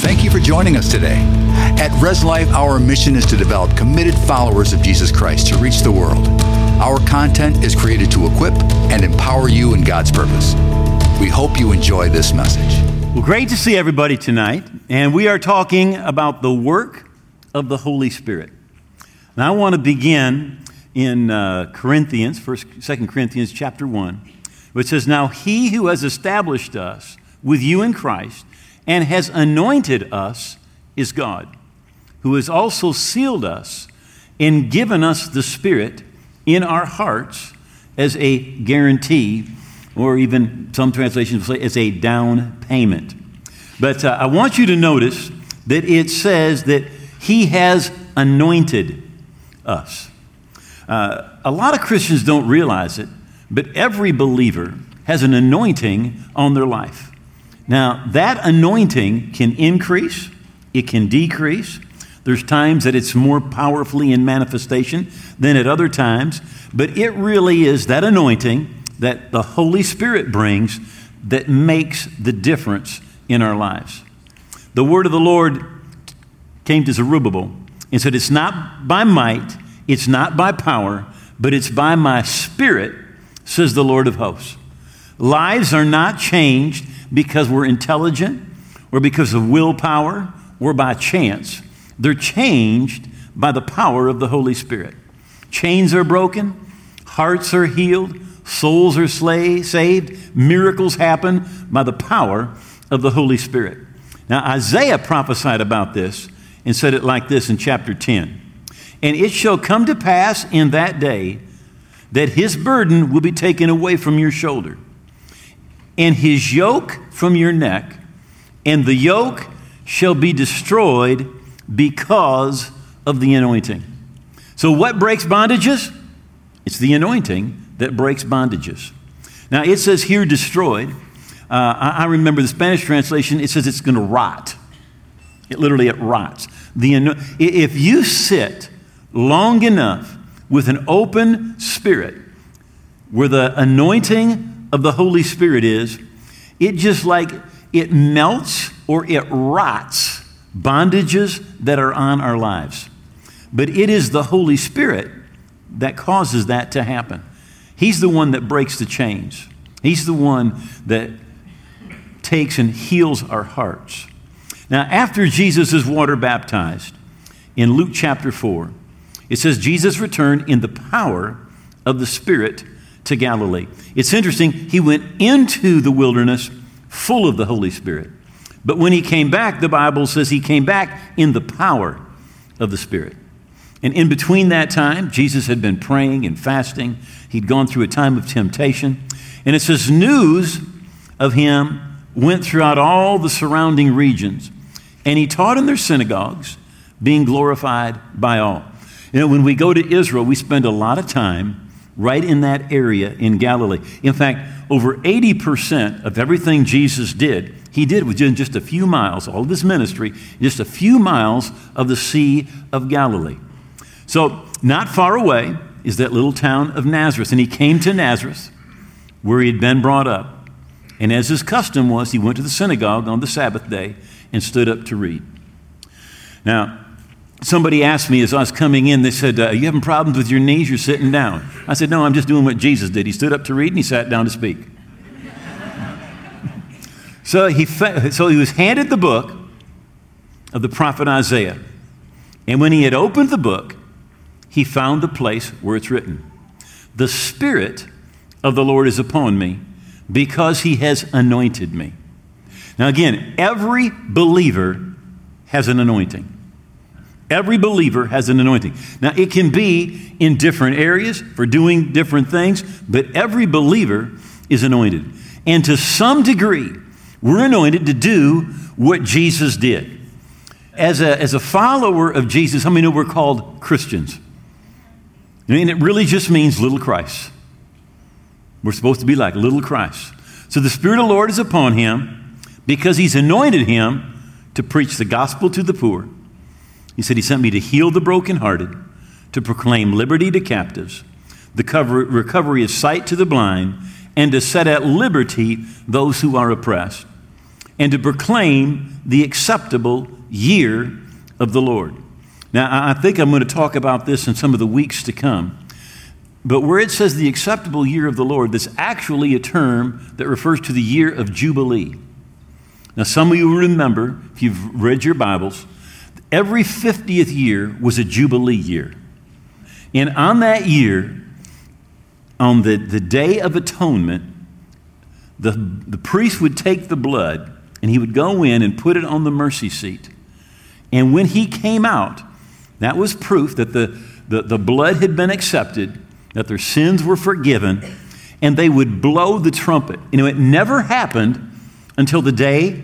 Thank you for joining us today. At Res Life, our mission is to develop committed followers of Jesus Christ to reach the world. Our content is created to equip and empower you in God's purpose. We hope you enjoy this message. Well, great to see everybody tonight. And we are talking about the work of the Holy Spirit. And I want to begin in uh, Corinthians, First, Second Corinthians chapter 1, which says, Now he who has established us with you in Christ and has anointed us is God, who has also sealed us and given us the Spirit in our hearts as a guarantee, or even some translations say as a down payment. But uh, I want you to notice that it says that He has anointed us. Uh, a lot of Christians don't realize it, but every believer has an anointing on their life. Now, that anointing can increase, it can decrease. There's times that it's more powerfully in manifestation than at other times, but it really is that anointing that the Holy Spirit brings that makes the difference in our lives. The word of the Lord came to Zerubbabel and said, It's not by might, it's not by power, but it's by my spirit, says the Lord of hosts. Lives are not changed because we're intelligent or because of willpower or by chance. They're changed by the power of the Holy Spirit. Chains are broken, hearts are healed, souls are slay, saved, miracles happen by the power of the Holy Spirit. Now, Isaiah prophesied about this and said it like this in chapter 10 And it shall come to pass in that day that his burden will be taken away from your shoulder, and his yoke from your neck, and the yoke shall be destroyed because of the anointing. So, what breaks bondages? It's the anointing that breaks bondages. Now, it says here destroyed. Uh, I, I, remember the Spanish translation, it says it's going to rot. It literally, it rots. The, if you sit long enough with an open spirit where the anointing of the Holy Spirit is, it just like it melts or it rots bondages that are on our lives. But it is the Holy Spirit that causes that to happen. He's the one that breaks the chains. He's the one that takes and heals our hearts. Now, after Jesus is water baptized, in Luke chapter 4, it says Jesus returned in the power of the Spirit to Galilee. It's interesting, he went into the wilderness full of the Holy Spirit. But when he came back, the Bible says he came back in the power of the Spirit. And in between that time, Jesus had been praying and fasting. He'd gone through a time of temptation. And it says news of him went throughout all the surrounding regions. And he taught in their synagogues, being glorified by all. You know, when we go to Israel, we spend a lot of time right in that area in Galilee. In fact, over 80% of everything Jesus did, he did within just a few miles, all of his ministry, just a few miles of the Sea of Galilee. So, not far away is that little town of Nazareth. And he came to Nazareth, where he had been brought up. And as his custom was, he went to the synagogue on the Sabbath day and stood up to read. Now, somebody asked me as I was coming in, they said, uh, You having problems with your knees? You're sitting down. I said, No, I'm just doing what Jesus did. He stood up to read and he sat down to speak. so, he fa- so he was handed the book of the prophet Isaiah. And when he had opened the book, he found the place where it's written The Spirit of the Lord is upon me because he has anointed me. Now, again, every believer has an anointing. Every believer has an anointing. Now, it can be in different areas for doing different things, but every believer is anointed. And to some degree, we're anointed to do what Jesus did. As a, as a follower of Jesus, how many know we're called Christians? And it really just means little Christ. We're supposed to be like little Christ. So the Spirit of the Lord is upon him because he's anointed him to preach the gospel to the poor. He said, He sent me to heal the brokenhearted, to proclaim liberty to captives, the cover, recovery of sight to the blind, and to set at liberty those who are oppressed, and to proclaim the acceptable year of the Lord. Now, I think I'm going to talk about this in some of the weeks to come. But where it says the acceptable year of the Lord, that's actually a term that refers to the year of Jubilee. Now, some of you remember, if you've read your Bibles, every 50th year was a Jubilee year. And on that year, on the, the Day of Atonement, the, the priest would take the blood and he would go in and put it on the mercy seat. And when he came out, that was proof that the, the, the blood had been accepted, that their sins were forgiven, and they would blow the trumpet. You know, it never happened until the day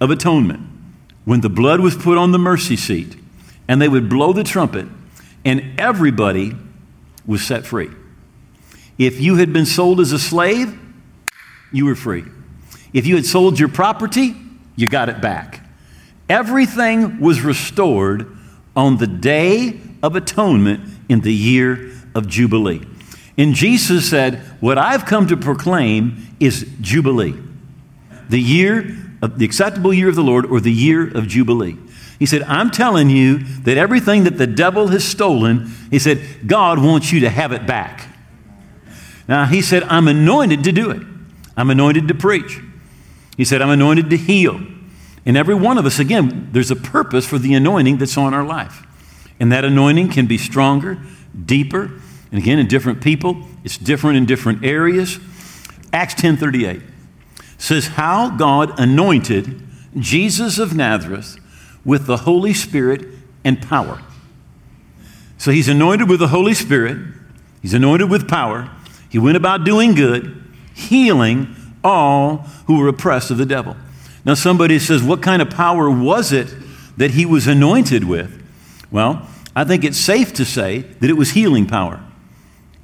of atonement when the blood was put on the mercy seat, and they would blow the trumpet, and everybody was set free. If you had been sold as a slave, you were free. If you had sold your property, you got it back. Everything was restored on the day of atonement in the year of Jubilee. And Jesus said, What I've come to proclaim is Jubilee, the year the acceptable year of the Lord or the year of Jubilee. He said, I'm telling you that everything that the devil has stolen, he said, God wants you to have it back. Now, he said, I'm anointed to do it. I'm anointed to preach. He said, I'm anointed to heal. And every one of us, again, there's a purpose for the anointing that's on our life. And that anointing can be stronger, deeper, and again, in different people, it's different in different areas. Acts 10:38 says how God anointed Jesus of Nazareth with the Holy Spirit and power. So he's anointed with the Holy Spirit, he's anointed with power. He went about doing good, healing all who were oppressed of the devil. Now, somebody says, What kind of power was it that he was anointed with? Well, I think it's safe to say that it was healing power.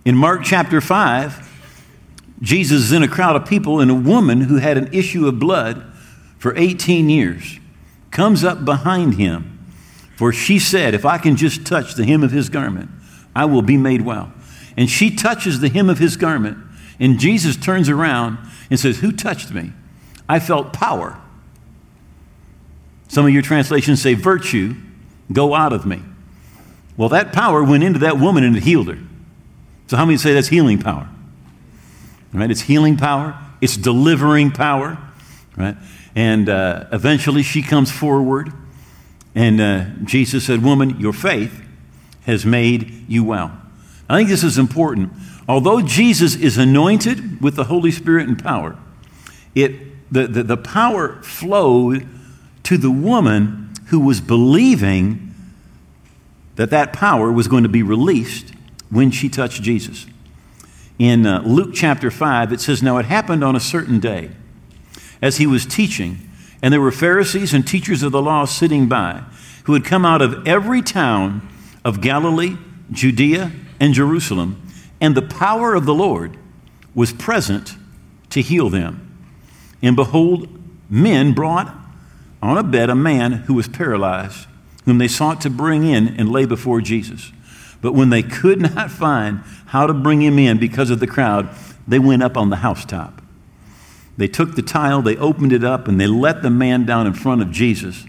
In Mark chapter 5, Jesus is in a crowd of people, and a woman who had an issue of blood for 18 years comes up behind him. For she said, If I can just touch the hem of his garment, I will be made well. And she touches the hem of his garment, and Jesus turns around and says, Who touched me? I felt power some of your translations say virtue, go out of me. Well, that power went into that woman and it healed her. So, how many say that's healing power? Right? It's healing power, it's delivering power, right? And uh, eventually she comes forward, and uh, Jesus said, Woman, your faith has made you well. I think this is important. Although Jesus is anointed with the Holy Spirit and power, it, the, the, the power flowed to the woman who was believing that that power was going to be released when she touched Jesus. In uh, Luke chapter 5, it says, Now it happened on a certain day as he was teaching, and there were Pharisees and teachers of the law sitting by who had come out of every town of Galilee, Judea, and Jerusalem, and the power of the Lord was present to heal them. And behold, men brought on a bed a man who was paralyzed, whom they sought to bring in and lay before Jesus. But when they could not find how to bring him in because of the crowd, they went up on the housetop. They took the tile, they opened it up, and they let the man down in front of Jesus.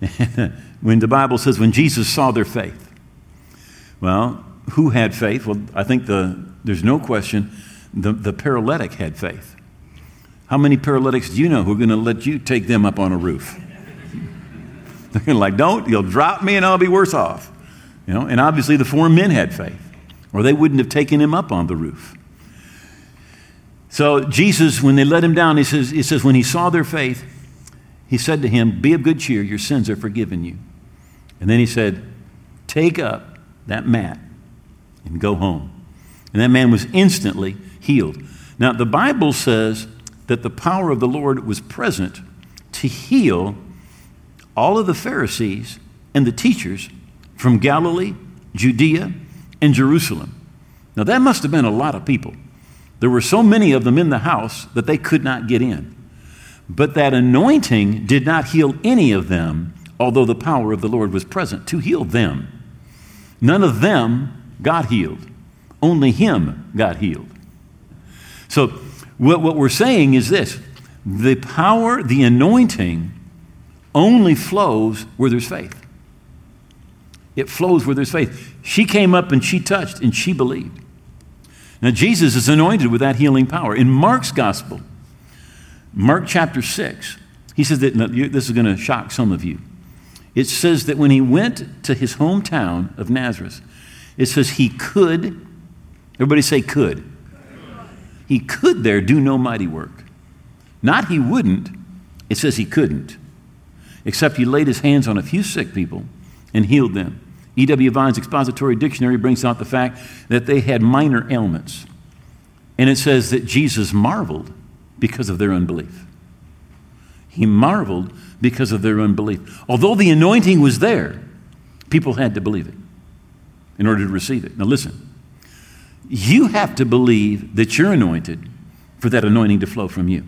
when the Bible says, when Jesus saw their faith. Well, who had faith? Well, I think the, there's no question the, the paralytic had faith. How many paralytics do you know who are going to let you take them up on a roof? They're like, don't, you'll drop me and I'll be worse off. You know, and obviously the four men had faith, or they wouldn't have taken him up on the roof. So Jesus, when they let him down, he says, he says, when he saw their faith, he said to him, Be of good cheer, your sins are forgiven you. And then he said, Take up that mat and go home. And that man was instantly healed. Now, the Bible says that the power of the Lord was present to heal all of the Pharisees and the teachers from Galilee, Judea, and Jerusalem. Now, that must have been a lot of people. There were so many of them in the house that they could not get in. But that anointing did not heal any of them, although the power of the Lord was present to heal them. None of them got healed, only him got healed. So, what, what we're saying is this the power, the anointing, only flows where there's faith. It flows where there's faith. She came up and she touched and she believed. Now, Jesus is anointed with that healing power. In Mark's gospel, Mark chapter 6, he says that this is going to shock some of you. It says that when he went to his hometown of Nazareth, it says he could, everybody say could. He could there do no mighty work. Not he wouldn't, it says he couldn't, except he laid his hands on a few sick people and healed them. E.W. Vine's expository dictionary brings out the fact that they had minor ailments. And it says that Jesus marveled because of their unbelief. He marveled because of their unbelief. Although the anointing was there, people had to believe it in order to receive it. Now, listen, you have to believe that you're anointed for that anointing to flow from you.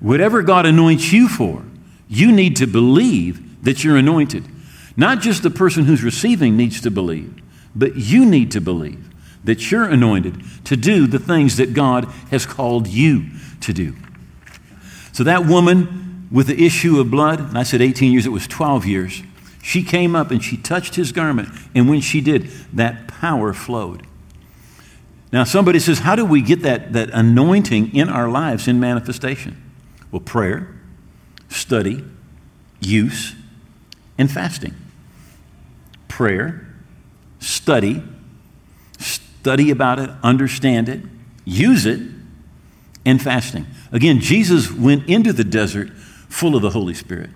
Whatever God anoints you for, you need to believe that you're anointed. Not just the person who's receiving needs to believe, but you need to believe that you're anointed to do the things that God has called you to do. So that woman with the issue of blood, and I said 18 years, it was 12 years, she came up and she touched his garment, and when she did, that power flowed. Now, somebody says, How do we get that, that anointing in our lives in manifestation? Well, prayer, study, use, and fasting prayer, study, study about it, understand it, use it, and fasting. Again, Jesus went into the desert full of the Holy Spirit,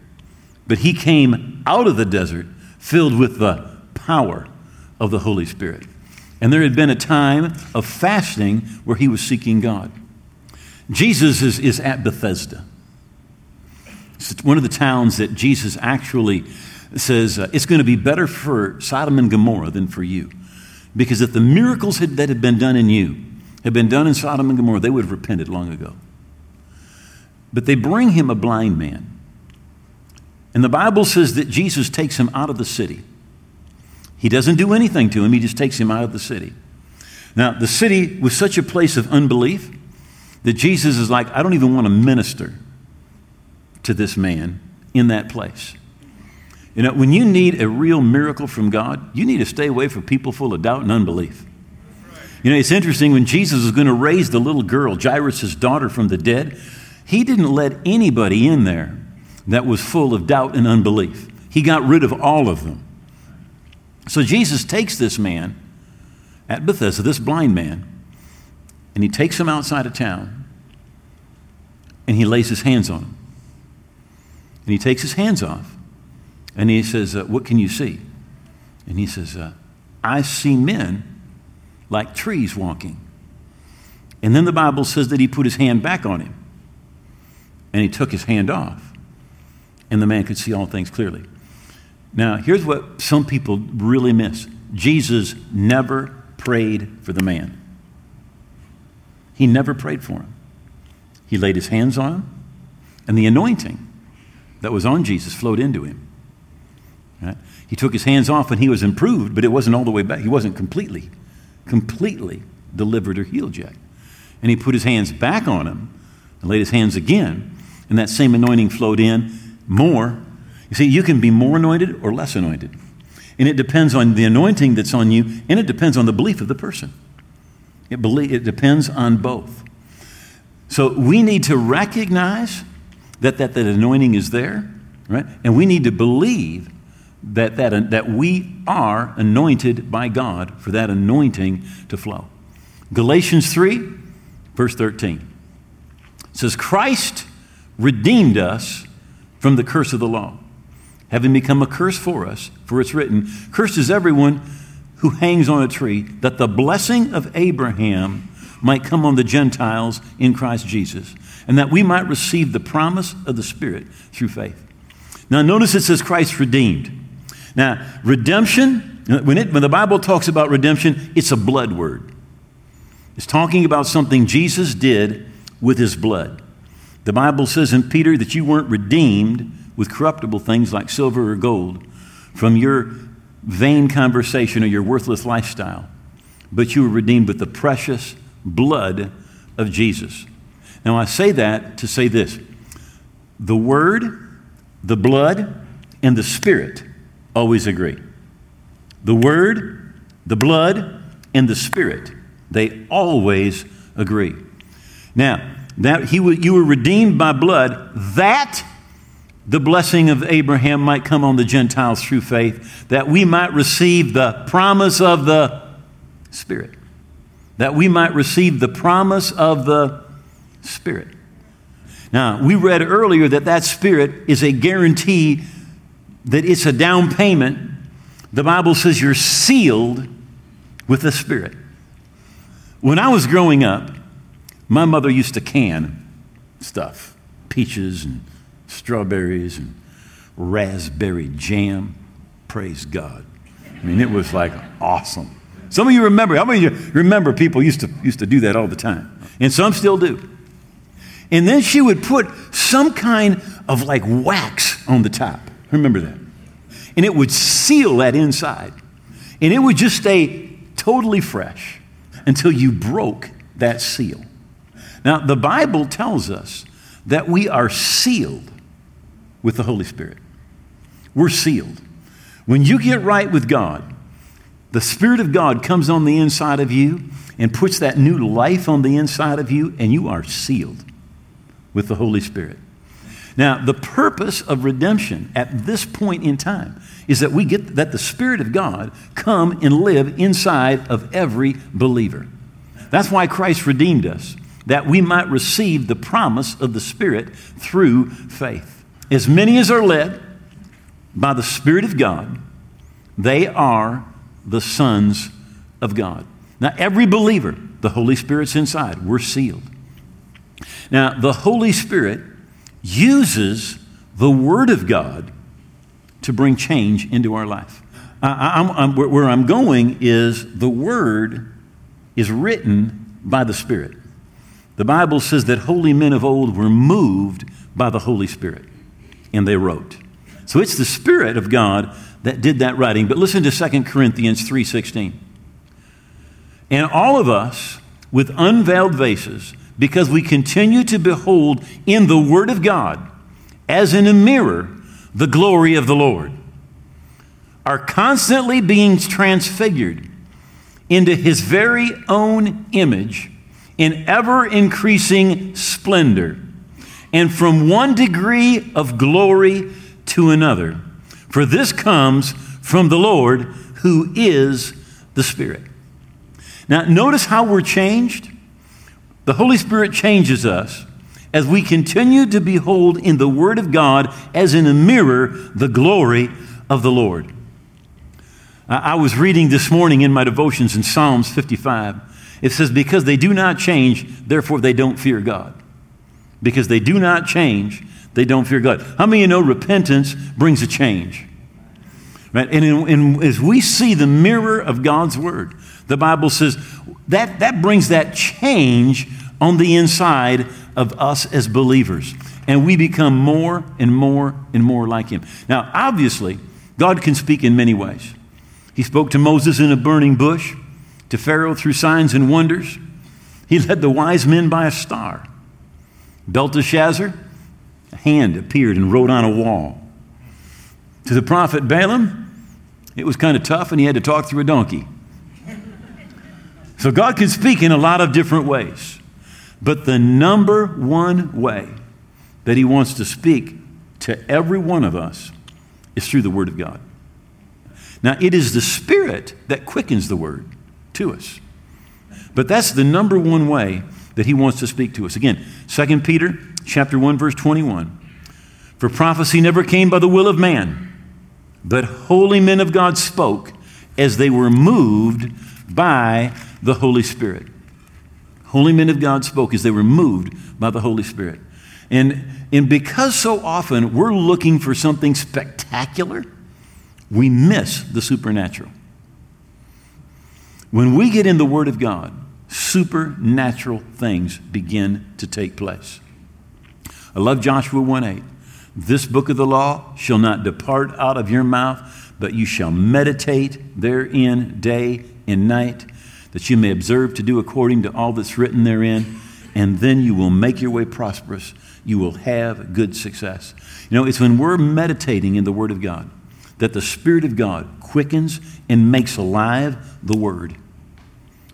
but he came out of the desert filled with the power of the Holy Spirit. And there had been a time of fasting where he was seeking God. Jesus is, is at Bethsaida. It's one of the towns that Jesus actually says uh, it's going to be better for Sodom and Gomorrah than for you. Because if the miracles had, that had been done in you had been done in Sodom and Gomorrah, they would have repented long ago. But they bring him a blind man. And the Bible says that Jesus takes him out of the city. He doesn't do anything to him, he just takes him out of the city. Now, the city was such a place of unbelief that Jesus is like, I don't even want to minister to this man in that place. You know, when you need a real miracle from God, you need to stay away from people full of doubt and unbelief. You know, it's interesting when Jesus was going to raise the little girl, Jairus' daughter, from the dead, he didn't let anybody in there that was full of doubt and unbelief. He got rid of all of them. So Jesus takes this man at Bethsaida, this blind man, and he takes him outside of town and he lays his hands on him. And he takes his hands off and he says, uh, What can you see? And he says, uh, I see men like trees walking. And then the Bible says that he put his hand back on him and he took his hand off. And the man could see all things clearly. Now, here's what some people really miss Jesus never prayed for the man, he never prayed for him. He laid his hands on him, and the anointing that was on Jesus flowed into him. He took his hands off and he was improved, but it wasn't all the way back. He wasn't completely, completely delivered or healed yet. And he put his hands back on him and laid his hands again, and that same anointing flowed in more. You see, you can be more anointed or less anointed. And it depends on the anointing that's on you, and it depends on the belief of the person. It, believe, it depends on both. So we need to recognize that, that that anointing is there, right? And we need to believe that, that, that we are anointed by God for that anointing to flow. Galatians 3, verse 13 says, Christ redeemed us from the curse of the law, having become a curse for us, for it's written, Cursed is everyone who hangs on a tree, that the blessing of Abraham might come on the Gentiles in Christ Jesus, and that we might receive the promise of the Spirit through faith. Now, notice it says Christ redeemed. Now, redemption, when, it, when the Bible talks about redemption, it's a blood word. It's talking about something Jesus did with his blood. The Bible says in Peter that you weren't redeemed with corruptible things like silver or gold from your vain conversation or your worthless lifestyle, but you were redeemed with the precious blood of Jesus. Now, I say that to say this the Word, the blood, and the Spirit always agree. The Word, the blood, and the Spirit, they always agree. Now, that he, you were redeemed by blood, that the blessing of Abraham might come on the Gentiles through faith, that we might receive the promise of the Spirit. That we might receive the promise of the Spirit. Now, we read earlier that that Spirit is a guarantee that it's a down payment. The Bible says you're sealed with the Spirit. When I was growing up, my mother used to can stuff peaches and strawberries and raspberry jam. Praise God. I mean, it was like awesome. Some of you remember, how many of you remember people used to, used to do that all the time? And some still do. And then she would put some kind of like wax on the top. Remember that? And it would seal that inside. And it would just stay totally fresh until you broke that seal. Now, the Bible tells us that we are sealed with the Holy Spirit. We're sealed. When you get right with God, the Spirit of God comes on the inside of you and puts that new life on the inside of you, and you are sealed with the Holy Spirit. Now, the purpose of redemption at this point in time is that we get that the Spirit of God come and live inside of every believer. That's why Christ redeemed us, that we might receive the promise of the Spirit through faith. As many as are led by the Spirit of God, they are the sons of God. Now, every believer, the Holy Spirit's inside. We're sealed. Now, the Holy Spirit uses the Word of God to bring change into our life. I, I'm, I'm, where I'm going is the Word is written by the Spirit. The Bible says that holy men of old were moved by the Holy Spirit, and they wrote. So it's the Spirit of God that did that writing. But listen to 2 Corinthians 3:16. And all of us with unveiled faces because we continue to behold in the Word of God, as in a mirror, the glory of the Lord, are constantly being transfigured into His very own image in ever increasing splendor, and from one degree of glory to another. For this comes from the Lord who is the Spirit. Now, notice how we're changed. The Holy Spirit changes us as we continue to behold in the Word of God, as in a mirror, the glory of the Lord. I was reading this morning in my devotions in Psalms 55. It says, Because they do not change, therefore they don't fear God. Because they do not change, they don't fear God. How many of you know repentance brings a change? Right? And, in, as we see the mirror of God's Word, the Bible says that, that brings that change on the inside of us as believers. And we become more and more and more like Him. Now, obviously, God can speak in many ways. He spoke to Moses in a burning bush, to Pharaoh through signs and wonders. He led the wise men by a star. Belteshazzar, a hand appeared and wrote on a wall. To the prophet Balaam, it was kind of tough and he had to talk through a donkey. So God can speak in a lot of different ways. But the number one way that He wants to speak to every one of us is through the Word of God. Now, it is the Spirit that quickens the Word to us. But that's the number one way that He wants to speak to us. Again, 2 Peter chapter 1, verse 21. For prophecy never came by the will of man, but holy men of God spoke as they were moved by the Holy Spirit. Holy men of God spoke as they were moved by the Holy Spirit. And, and because so often we're looking for something spectacular, we miss the supernatural. When we get in the Word of God, supernatural things begin to take place. I love Joshua 1 8. This book of the law shall not depart out of your mouth, but you shall meditate therein day and night, that you may observe to do according to all that's written therein. and then you will make your way prosperous. You will have good success. You know, it's when we're meditating in the Word of God that the Spirit of God quickens and makes alive the Word.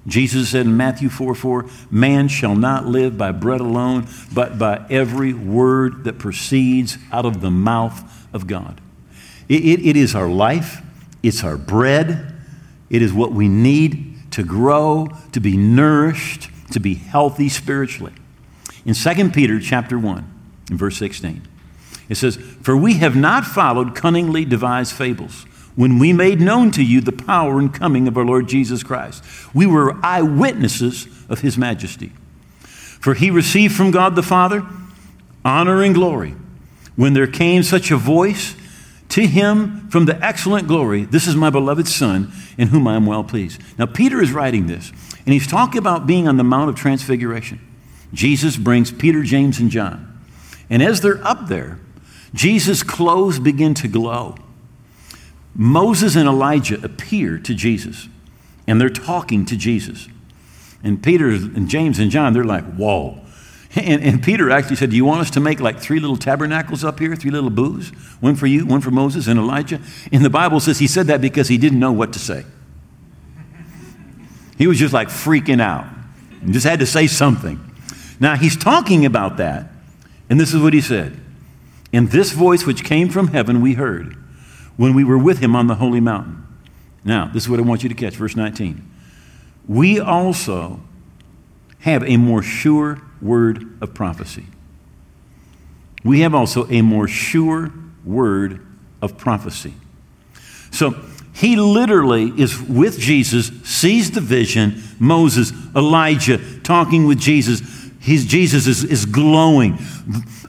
Jesus said in Matthew 4 4, Man shall not live by bread alone, but by every word that proceeds out of the mouth of God. It, it, it is our life, it's our bread, it is what we need to grow, to be nourished, to be healthy spiritually. In 2 Peter chapter 1, in verse 16, it says, For we have not followed cunningly devised fables when we made known to you the power and coming of our Lord Jesus Christ. We were eyewitnesses of his majesty. For he received from God the Father honor and glory when there came such a voice to him from the excellent glory This is my beloved Son, in whom I am well pleased. Now, Peter is writing this, and he's talking about being on the Mount of Transfiguration. Jesus brings Peter, James, and John. And as they're up there, Jesus' clothes begin to glow. Moses and Elijah appear to Jesus, and they're talking to Jesus. And Peter and James and John, they're like, whoa. And, and, Peter actually said, Do you want us to make like three little tabernacles up here, three little booths? One for you, one for Moses and Elijah? And the Bible says he said that because he didn't know what to say. He was just like freaking out and just had to say something. Now he's talking about that, and this is what he said In this voice which came from heaven, we heard when we were with him on the holy mountain. Now, this is what I want you to catch, verse 19. We also have a more sure word of prophecy. We have also a more sure word of prophecy. So he literally is with Jesus, sees the vision, Moses, Elijah talking with Jesus. His, Jesus is, is glowing.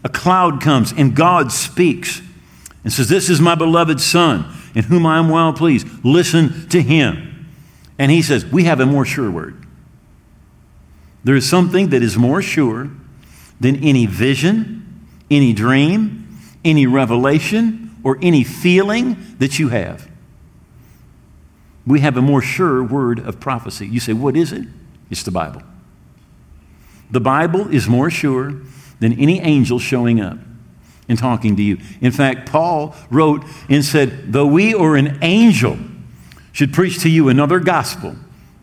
A cloud comes and God speaks and says, This is my beloved Son, in whom I am well pleased. Listen to him. And he says, We have a more sure word. There is something that is more sure than any vision, any dream, any revelation, or any feeling that you have. We have a more sure word of prophecy. You say, What is it? It's the Bible. The Bible is more sure than any angel showing up and talking to you. In fact, Paul wrote and said, Though we or an angel should preach to you another gospel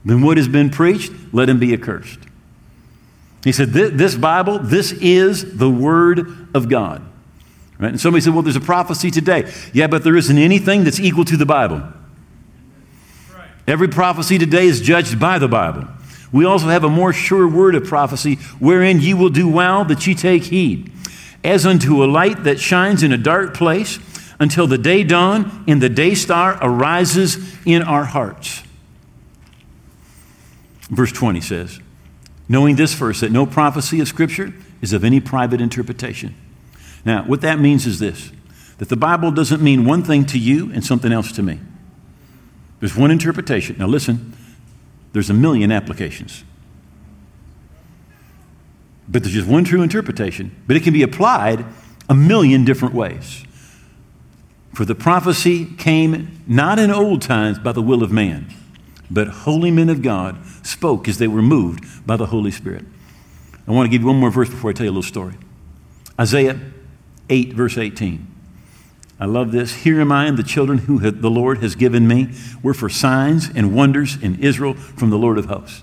than what has been preached, let him be accursed. He said, This Bible, this is the Word of God. Right? And somebody said, Well, there's a prophecy today. Yeah, but there isn't anything that's equal to the Bible. Right. Every prophecy today is judged by the Bible. We also have a more sure word of prophecy wherein ye will do well that ye take heed as unto a light that shines in a dark place until the day dawn and the day star arises in our hearts. Verse 20 says, knowing this first, that no prophecy of Scripture is of any private interpretation. Now, what that means is this that the Bible doesn't mean one thing to you and something else to me. There's one interpretation. Now, listen, there's a million applications. But there's just one true interpretation, but it can be applied a million different ways. For the prophecy came not in old times by the will of man, but holy men of God spoke as they were moved by the Holy Spirit. I want to give you one more verse before I tell you a little story. Isaiah 8, verse 18. I love this. Here am I and the children who the Lord has given me. We're for signs and wonders in Israel from the Lord of hosts.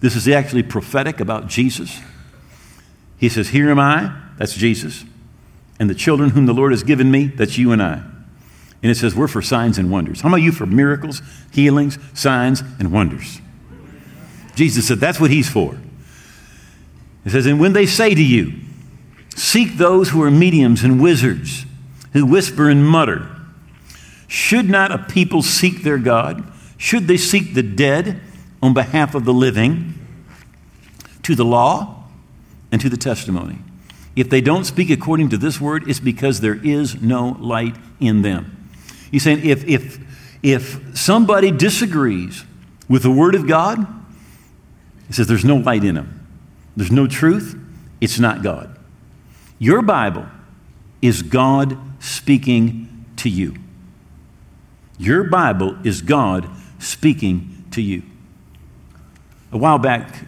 This is actually prophetic about Jesus. He says, Here am I, that's Jesus, and the children whom the Lord has given me, that's you and I. And it says, We're for signs and wonders. How about you for miracles, healings, signs, and wonders? Jesus said, That's what He's for. It says, And when they say to you, Seek those who are mediums and wizards, who whisper and mutter, should not a people seek their God? Should they seek the dead on behalf of the living? To the law? and to the testimony. If they don't speak according to this word, it's because there is no light in them. He's saying if, if, if somebody disagrees with the word of God, he says there's no light in them. There's no truth. It's not God. Your Bible is God speaking to you. Your Bible is God speaking to you. A while back,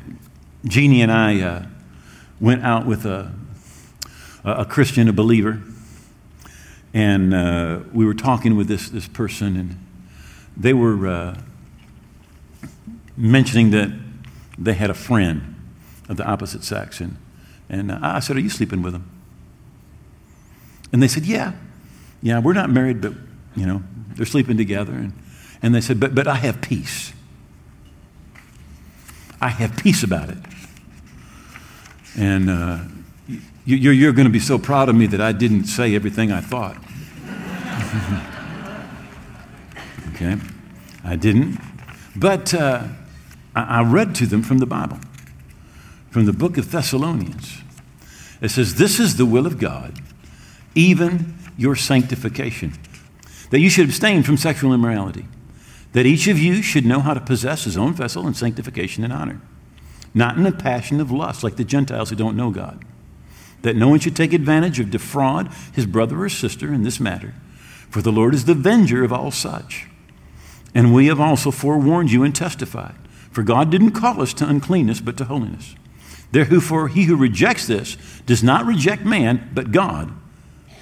Jeannie and I uh, went out with a, a Christian, a believer, and uh, we were talking with this, this person, and they were uh, mentioning that they had a friend of the opposite sex. And, and uh, I said, Are you sleeping with him? And they said, Yeah. Yeah, we're not married, but, you know, they're sleeping together. And, and they said, But, but I have peace. I have peace about it. And uh, you, you're going to be so proud of me that I didn't say everything I thought. okay? I didn't. But uh, I, I read to them from the Bible, from the book of Thessalonians. It says, This is the will of God, even your sanctification, that you should abstain from sexual immorality, that each of you should know how to possess his own vessel in sanctification and honor, not in a passion of lust like the Gentiles who don't know God, that no one should take advantage or defraud his brother or sister in this matter, for the Lord is the avenger of all such. And we have also forewarned you and testified. For God didn't call us to uncleanness, but to holiness. Therefore, he who rejects this does not reject man, but God,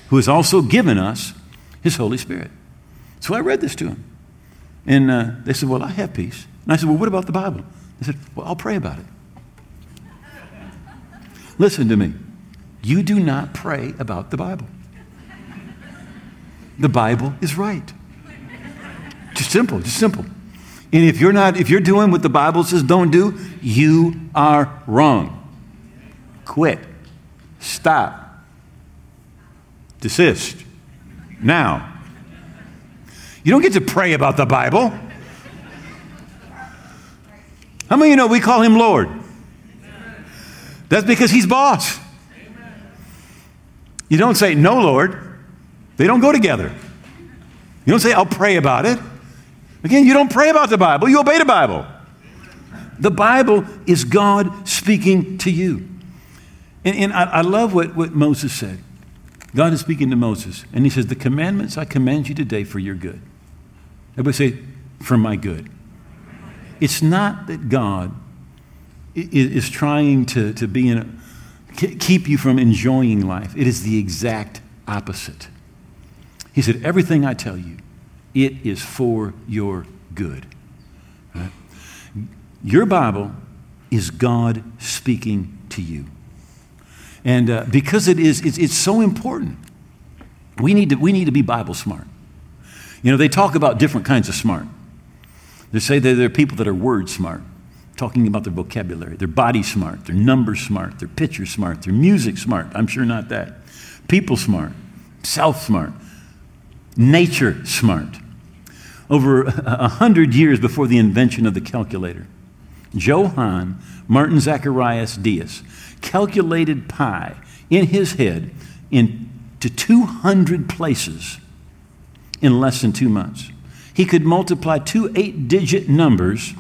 who has also given us his Holy Spirit. So I read this to him. And uh, they said, Well, I have peace. And I said, Well, what about the Bible? They said, Well, I'll pray about it. Listen to me. You do not pray about the Bible. The Bible is right. Just simple, just simple. And if you're not, if you're doing what the Bible says don't do, you are wrong. Quit. Stop. Desist. Now. You don't get to pray about the Bible. How many of you know we call him Lord? That's because he's boss. You don't say, No, Lord. They don't go together. You don't say, I'll pray about it. Again, you don't pray about the Bible, you obey the Bible. The Bible is God speaking to you. And, and I, I, love what, what Moses said. God is speaking to Moses, and he says, The commandments I command you today for your good. Everybody say, For my good. It's not that God is trying to, to be in a, keep you from enjoying life. It is the exact opposite. He said, Everything I tell you, it is for your good. Right? Your Bible is God speaking to you. And uh, because it is, it's, it's so important, we need, to, we need to be Bible smart. You know, they talk about different kinds of smart. They say that there are people that are word smart, talking about their vocabulary. They're body smart, they're number smart, they're picture smart, they're music smart. I'm sure not that. People smart, self smart, nature smart over a hundred years before the invention of the calculator. Johann Martin Zacharias Dase calculated pi in his head into 200 places in less than two months. He could multiply two eight digit numbers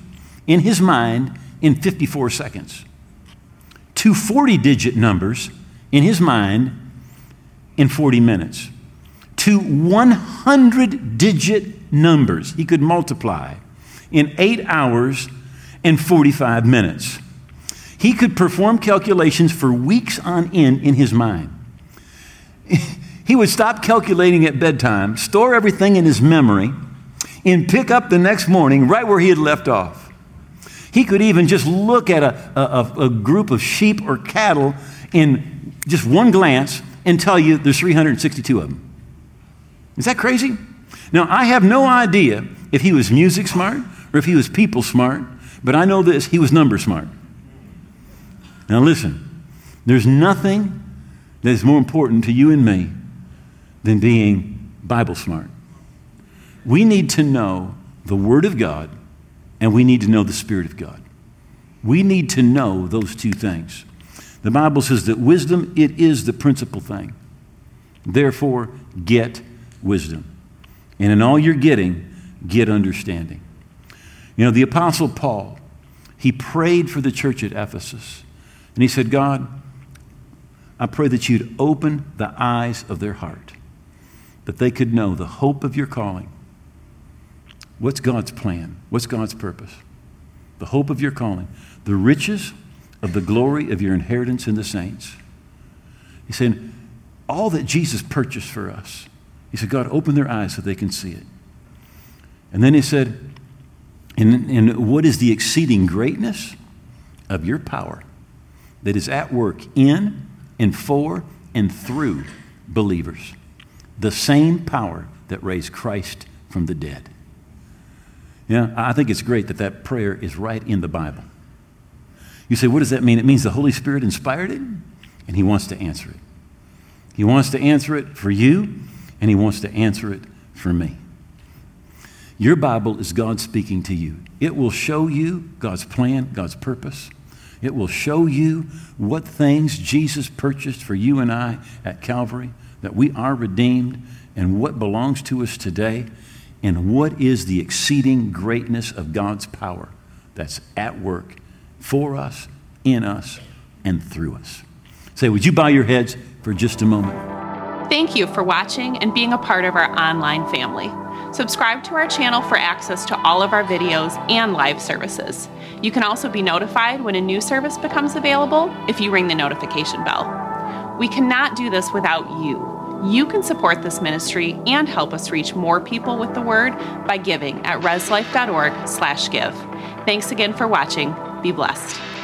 in his mind in 54 seconds, two 40 digit numbers in his mind in 40 minutes, two 100 digit numbers he could multiply in eight hours and 45 minutes. He could perform calculations for weeks on end in his mind. He would stop calculating at bedtime, store everything in his memory, and pick up the next morning right where he had left off. He could even just look at a, a, a group of sheep or cattle in just one glance and tell you there's 362 of them. Is that crazy? Now, I have no idea if he was music smart or if he was people smart, but I know this he was number smart. Now, listen, there's nothing that is more important to you and me than being Bible smart. We need to know the Word of God and we need to know the Spirit of God. We need to know those two things. The Bible says that wisdom, it is the principal thing. Therefore, get wisdom. And in all you're getting, get understanding. You know, the Apostle Paul, he prayed for the church at Ephesus. And he said, God, I pray that you'd open the eyes of their heart, that they could know the hope of your calling. What's God's plan? What's God's purpose? The hope of your calling, the riches of the glory of your inheritance in the saints. He's saying, all that Jesus purchased for us. He said, God, open their eyes so they can see it. And then he said, and, and what is the exceeding greatness of your power that is at work in and for and through believers? The same power that raised Christ from the dead. Yeah, I think it's great that that prayer is right in the Bible. You say, what does that mean? It means the Holy Spirit inspired it, and He wants to answer it. He wants to answer it for you, and He wants to answer it for me. Your Bible is God speaking to you. It will show you God's plan, God's purpose. It will show you what things Jesus purchased for you and I at Calvary, that we are redeemed, and what belongs to us today, and what is the exceeding greatness of God's power that's at work for us, in us, and through us. Say, would you bow your heads for just a moment? Thank you for watching and being a part of our online family. Subscribe to our channel for access to all of our videos and live services. You can also be notified when a new service becomes available if you ring the notification bell. We cannot do this without you. You can support this ministry and help us reach more people with the word by giving at reslife.org/give. Thanks again for watching. Be blessed.